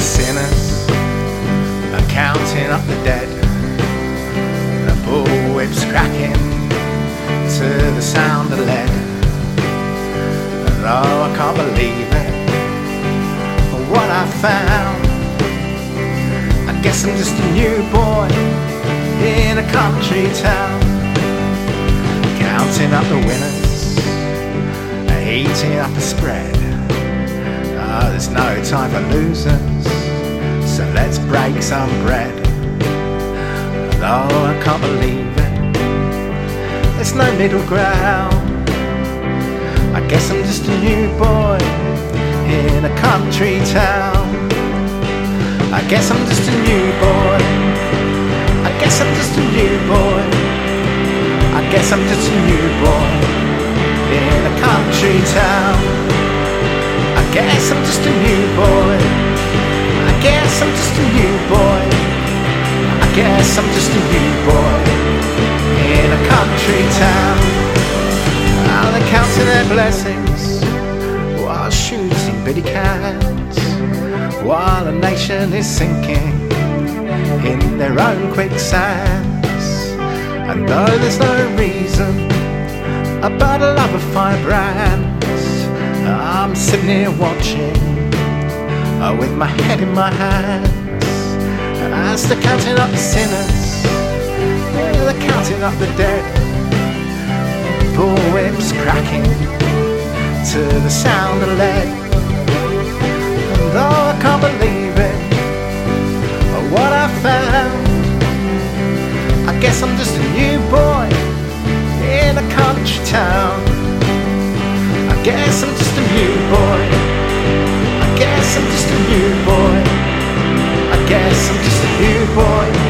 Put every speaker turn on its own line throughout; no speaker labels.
sinners are counting up the dead. The bullwhip's cracking to the sound of lead. And oh, I can't believe it. What I found. I guess I'm just a new boy in a country town. Counting up the winners, hating up the spread. There's no time for losers, so let's break some bread. Though I can't believe it, there's no middle ground. I guess I'm just a new boy in a country town. I guess I'm just a new boy. I guess I'm just a new boy. I guess I'm just a new boy in a country town. I guess I'm just a new boy. I guess I'm just a new boy. I guess I'm just a new boy in a country town. They're counting their blessings while shooting bitty cans, while a nation is sinking in their own quicksands. And though there's no reason about a love of fire brands, I'm sitting here watching uh, with my head in my hands And as they're counting up the sinners, they're counting up the dead bullwhips cracking to the sound of lead. And though I can't believe it, what I found, I guess I'm just a new boy in a country town. I guess I'm just a new boy. I guess I'm just a new boy. I guess I'm just a new boy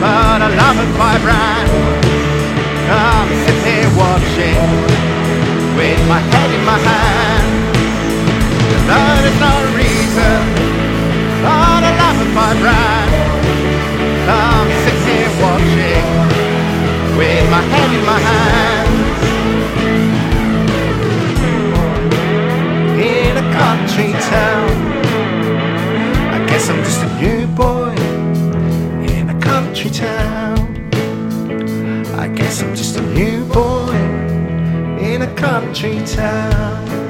but a love of vibrant, I'm sitting here watching with my head in my hand. Though there's no reason but a love of vibrant. I'm sitting here watching with my head in my hands in a country town. I guess I'm just a new boy country town. I guess I'm just a new boy in a country town.